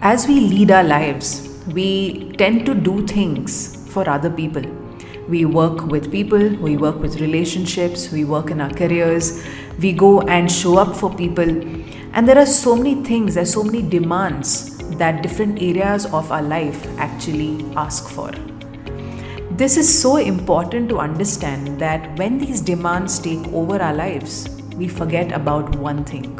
as we lead our lives, we tend to do things for other people. We work with people, we work with relationships, we work in our careers, we go and show up for people. And there are so many things, there's so many demands that different areas of our life actually ask for. This is so important to understand that when these demands take over our lives, we forget about one thing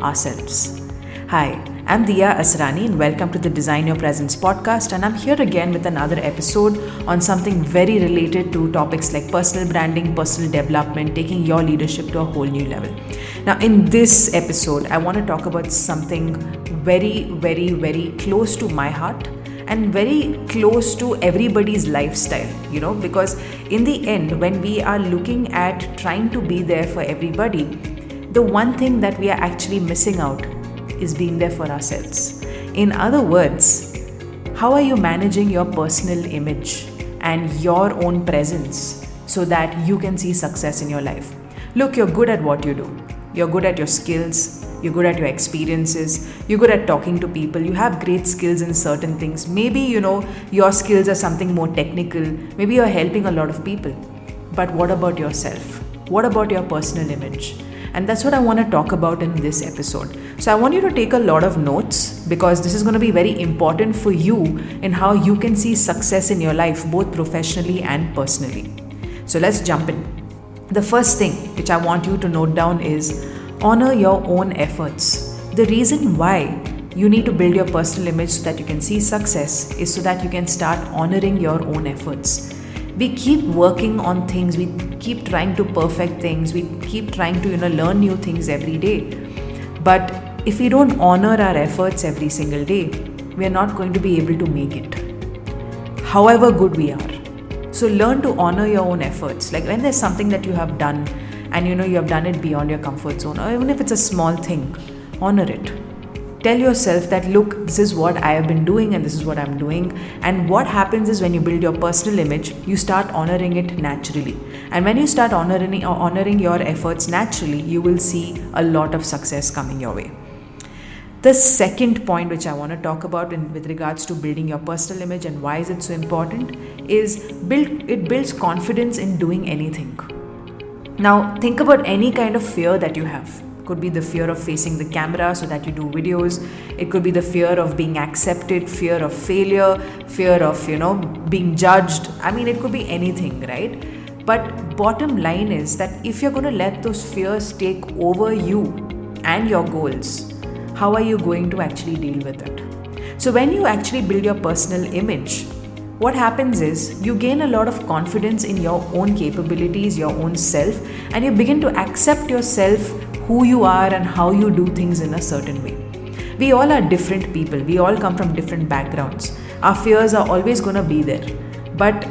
ourselves. Hi, I'm Diya Asrani, and welcome to the Design Your Presence podcast. And I'm here again with another episode on something very related to topics like personal branding, personal development, taking your leadership to a whole new level. Now, in this episode, I want to talk about something very, very, very close to my heart and very close to everybody's lifestyle, you know, because in the end, when we are looking at trying to be there for everybody, the one thing that we are actually missing out is being there for ourselves. In other words, how are you managing your personal image and your own presence so that you can see success in your life? Look, you're good at what you do, you're good at your skills, you're good at your experiences, you're good at talking to people, you have great skills in certain things. Maybe, you know, your skills are something more technical, maybe you're helping a lot of people. But what about yourself? What about your personal image? And that's what I want to talk about in this episode. So, I want you to take a lot of notes because this is going to be very important for you in how you can see success in your life, both professionally and personally. So, let's jump in. The first thing which I want you to note down is honor your own efforts. The reason why you need to build your personal image so that you can see success is so that you can start honoring your own efforts we keep working on things we keep trying to perfect things we keep trying to you know learn new things every day. But if we don't honor our efforts every single day we are not going to be able to make it. However good we are. So learn to honor your own efforts. Like when there's something that you have done and you know you have done it beyond your comfort zone or even if it's a small thing honor it tell yourself that look this is what i have been doing and this is what i'm doing. And what happens is when you build your personal image you start honoring it naturally. And when you start honoring uh, honoring your efforts naturally you will see a lot of success coming your way. The second point which i want to talk about in, with regards to building your personal image and why is it so important is build it builds confidence in doing anything. Now think about any kind of fear that you have could be the fear of facing the camera so that you do videos. It could be the fear of being accepted fear of failure fear of you know being judged. I mean it could be anything right? But bottom line is that if you're going to let those fears take over you and your goals how are you going to actually deal with it? So when you actually build your personal image what happens is you gain a lot of confidence in your own capabilities, your own self, and you begin to accept yourself who you are and how you do things in a certain way. We all are different people, we all come from different backgrounds. Our fears are always going to be there. But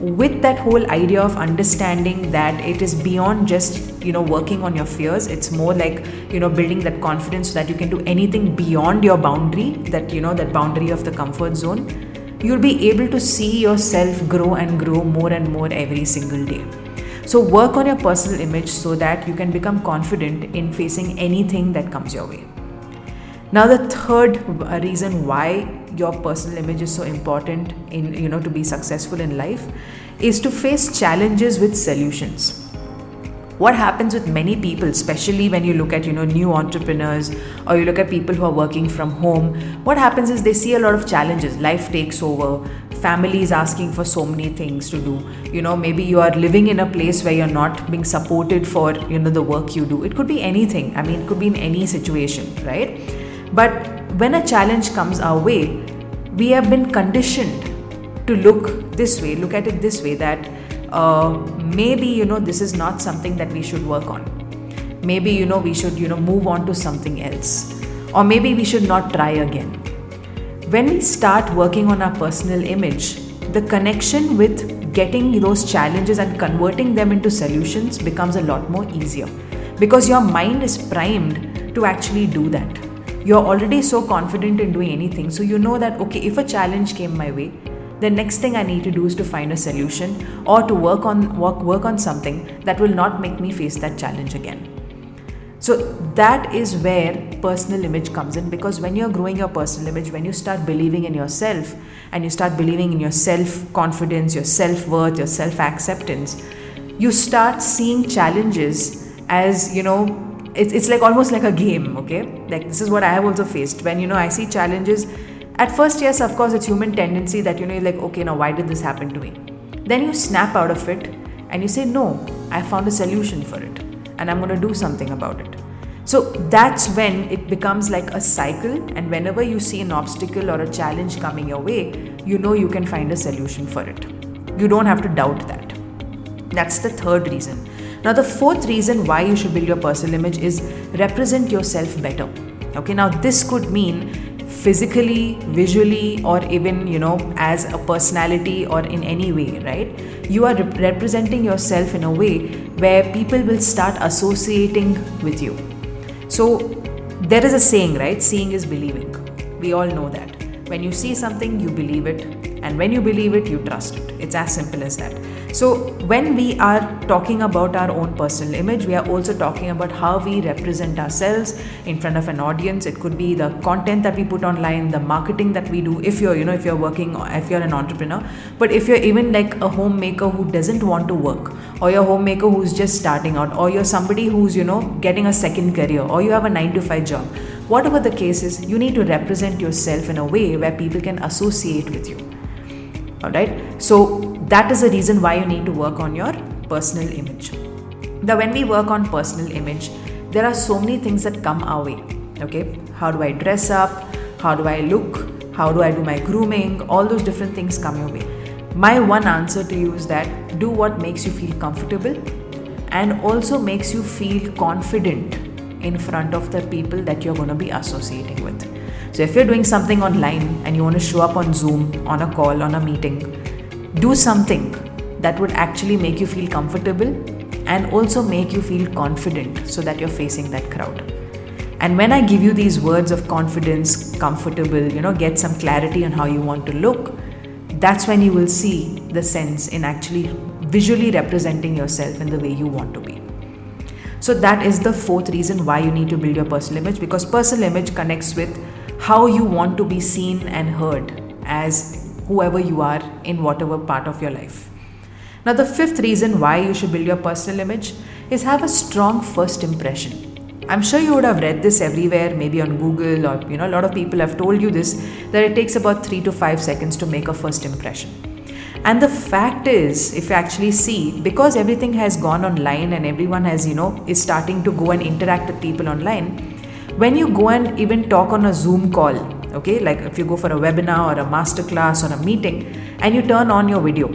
with that whole idea of understanding that it is beyond just you know working on your fears it's more like you know building that confidence so that you can do anything beyond your boundary that you know that boundary of the comfort zone you'll be able to see yourself grow and grow more and more every single day so, work on your personal image so that you can become confident in facing anything that comes your way. Now, the third reason why your personal image is so important in you know to be successful in life is to face challenges with solutions what happens with many people especially when you look at you know new entrepreneurs or you look at people who are working from home what happens is they see a lot of challenges. Life takes over. Family is asking for so many things to do. You know maybe you are living in a place where you're not being supported for you know the work you do. It could be anything. I mean it could be in any situation right? But when a challenge comes our way we have been conditioned to look this way look at it this way that uh, maybe you know this is not something that we should work on. Maybe you know we should you know move on to something else. Or maybe we should not try again. When we start working on our personal image the connection with getting those challenges and converting them into solutions becomes a lot more easier. Because your mind is primed to actually do that. You're already so confident in doing anything. So you know that okay if a challenge came my way the next thing I need to do is to find a solution or to work on work, work on something that will not make me face that challenge again. So that is where personal image comes in because when you're growing your personal image, when you start believing in yourself and you start believing in your self confidence, your self worth, your self acceptance, you start seeing challenges as, you know, it's, it's like almost like a game, okay? Like this is what I have also faced. When, you know, I see challenges, at first, yes, of course, it's human tendency that, you know, like, okay, now why did this happen to me? Then you snap out of it and you say, no, I found a solution for it and I'm going to do something about it. So that's when it becomes like a cycle, and whenever you see an obstacle or a challenge coming your way, you know you can find a solution for it. You don't have to doubt that. That's the third reason. Now, the fourth reason why you should build your personal image is represent yourself better. Okay, now this could mean physically, visually, or even, you know, as a personality or in any way, right? You are rep- representing yourself in a way where people will start associating with you. So, there is a saying, right? Seeing is believing. We all know that. When you see something, you believe it, and when you believe it, you trust it. It's as simple as that. So, when we are talking about our own personal image, we are also talking about how we represent ourselves in front of an audience. It could be the content that we put online, the marketing that we do. If you're, you know, if you're working, if you're an entrepreneur, but if you're even like a homemaker who doesn't want to work, or you're a homemaker who's just starting out, or you're somebody who's, you know, getting a second career, or you have a nine to five job, whatever the case is, you need to represent yourself in a way where people can associate with you. Alright, so that is the reason why you need to work on your personal image. Now, when we work on personal image, there are so many things that come our way. Okay, how do I dress up? How do I look? How do I do my grooming? All those different things come your way. My one answer to you is that do what makes you feel comfortable and also makes you feel confident in front of the people that you're going to be associating with. So, if you're doing something online and you want to show up on Zoom, on a call, on a meeting, do something that would actually make you feel comfortable and also make you feel confident so that you're facing that crowd. And when I give you these words of confidence, comfortable, you know, get some clarity on how you want to look, that's when you will see the sense in actually visually representing yourself in the way you want to be. So, that is the fourth reason why you need to build your personal image because personal image connects with how you want to be seen and heard as whoever you are in whatever part of your life. Now, the fifth reason why you should build your personal image is have a strong first impression. I'm sure you would have read this everywhere, maybe on Google, or you know, a lot of people have told you this that it takes about three to five seconds to make a first impression. And the fact is, if you actually see, because everything has gone online and everyone has, you know, is starting to go and interact with people online, when you go and even talk on a Zoom call, okay? Like if you go for a webinar or a master class or a meeting and you turn on your video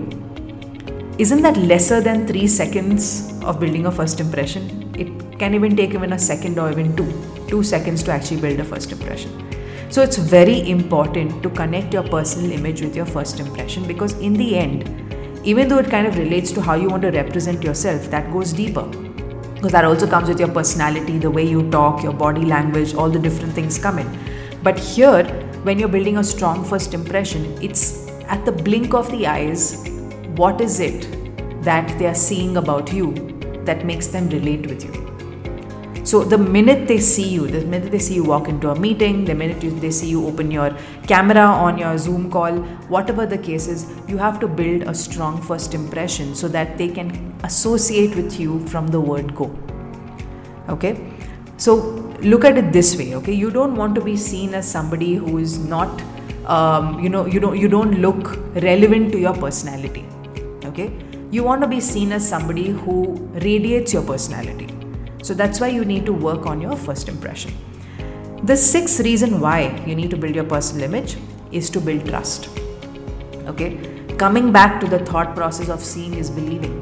isn't that lesser than 3 seconds of building a first impression? It can even take even a second or even two two seconds to actually build a first impression. So it's very important to connect your personal image with your first impression because in the end even though it kind of relates to how you want to represent yourself that goes deeper. Because that also comes with your personality the way you talk your body language all the different things come in but here, when you're building a strong first impression, it's at the blink of the eyes what is it that they are seeing about you that makes them relate with you. So, the minute they see you, the minute they see you walk into a meeting, the minute they see you open your camera on your Zoom call, whatever the case is, you have to build a strong first impression so that they can associate with you from the word go. Okay? So look at it this way, okay? You don't want to be seen as somebody who is not, um, you know, you don't you don't look relevant to your personality, okay? You want to be seen as somebody who radiates your personality. So that's why you need to work on your first impression. The sixth reason why you need to build your personal image is to build trust. Okay, coming back to the thought process of seeing is believing,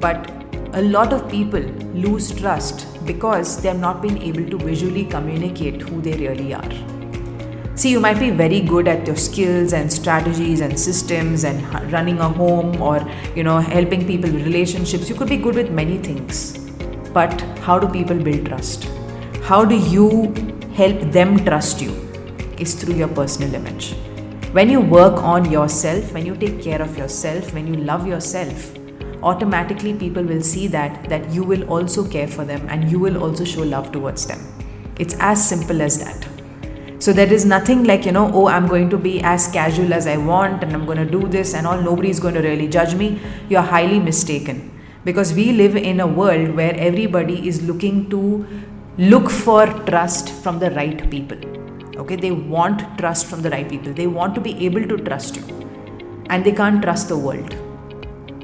but a lot of people lose trust because they have not been able to visually communicate who they really are. See, you might be very good at your skills and strategies and systems and running a home or you know helping people with relationships. You could be good with many things. But how do people build trust? How do you help them trust you? Is through your personal image. When you work on yourself, when you take care of yourself, when you love yourself, automatically people will see that that you will also care for them and you will also show love towards them. It's as simple as that. So there is nothing like you know oh i'm going to be as casual as i want and i'm going to do this and all. Nobody is going to really judge me. You're highly mistaken. Because we live in a world where everybody is looking to look for trust from the right people. Okay? They want trust from the right people. They want to be able to trust you. And they can't trust the world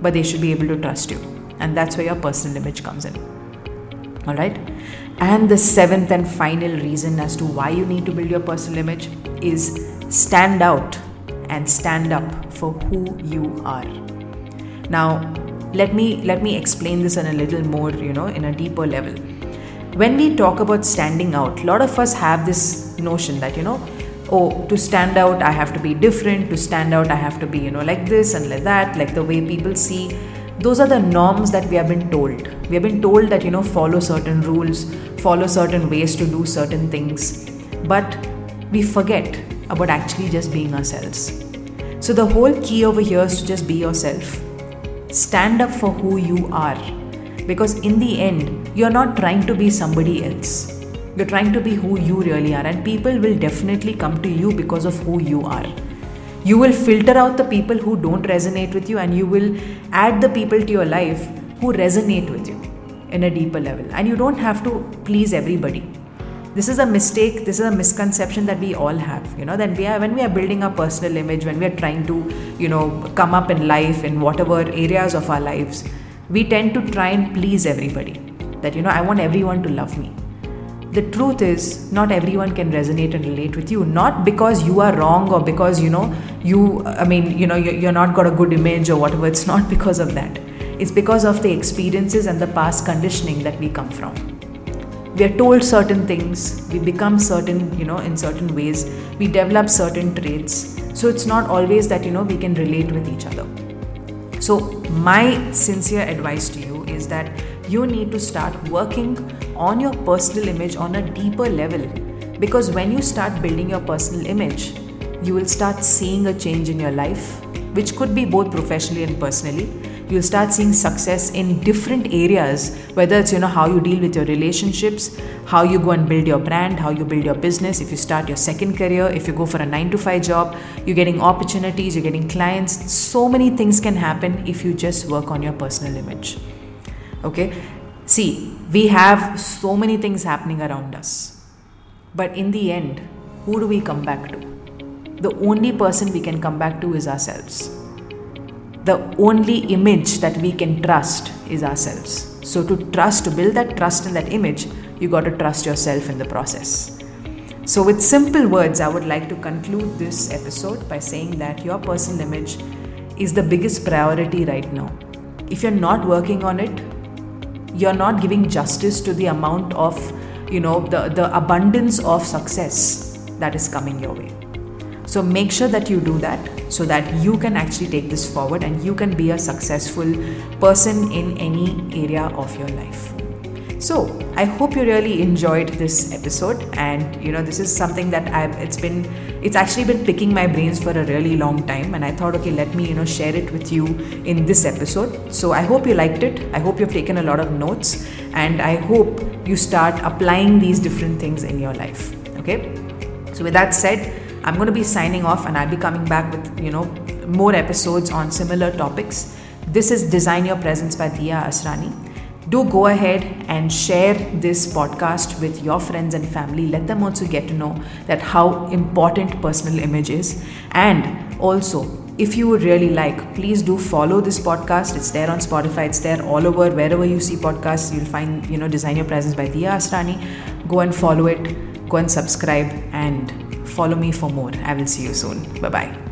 but they should be able to trust you. And that's where your personal image comes in. All right. And the seventh and final reason as to why you need to build your personal image is stand out and stand up for who you are. Now, let me let me explain this in a little more, you know, in a deeper level. When we talk about standing out, a lot of us have this notion that, you know, oh to stand out i have to be different to stand out i have to be you know like this and like that like the way people see. Those are the norms that we have been told. We have been told that you know follow certain rules follow certain ways to do certain things. But we forget about actually just being ourselves. So the whole key over here is to just be yourself. Stand up for who you are. Because in the end you're not trying to be somebody else you're trying to be who you really are, and people will definitely come to you because of who you are. You will filter out the people who don't resonate with you, and you will add the people to your life who resonate with you in a deeper level. And you don't have to please everybody. This is a mistake, this is a misconception that we all have. You know, that we are when we are building our personal image, when we are trying to, you know, come up in life in whatever areas of our lives, we tend to try and please everybody. That, you know, I want everyone to love me the truth is not everyone can resonate and relate with you not because you are wrong or because you know you i mean you know you're not got a good image or whatever. It's not because of that. It's because of the experiences and the past conditioning that we come from. We are told certain things. We become certain you know in certain ways. We develop certain traits. So it's not always that you know we can relate with each other. So my sincere advice to you is that you need to start working on your personal image on a deeper level. Because when you start building your personal image, you will start seeing a change in your life, which could be both professionally and personally. You'll start seeing success in different areas, whether it's you know how you deal with your relationships, how you go and build your brand, how you build your business, if you start your second career, if you go for a 9 to 5 job, you're getting opportunities, you're getting clients. So many things can happen if you just work on your personal image okay see we have so many things happening around us. But in the end who do we come back to? The only person we can come back to is ourselves. The only image that we can trust is ourselves. So to trust to build that trust in that image you got to trust yourself in the process. So with simple words i would like to conclude this episode by saying that your personal image is the biggest priority right now. If you're not working on it you're not giving justice to the amount of you know the, the abundance of success that is coming your way. So make sure that you do that so that you can actually take this forward and you can be a successful person in any area of your life so i hope you really enjoyed this episode and you know this is something that i've it's been it's actually been picking my brains for a really long time and i thought okay let me you know share it with you in this episode. So i hope you liked it. I hope you've taken a lot of notes and i hope you start applying these different things in your life. Okay? So with that said i'm going to be signing off and i'll be coming back with you know more episodes on similar topics. This is design your presence by Dia Asrani do go ahead and share this podcast with your friends and family. Let them also get to know that how important personal image is. And also if you would really like please do follow this podcast. It's there on spotify. It's there all over. Wherever you see podcasts you'll find you know design your presence by Dia Asrani go and follow it. Go and subscribe and follow me for more. I will see you soon. Bye bye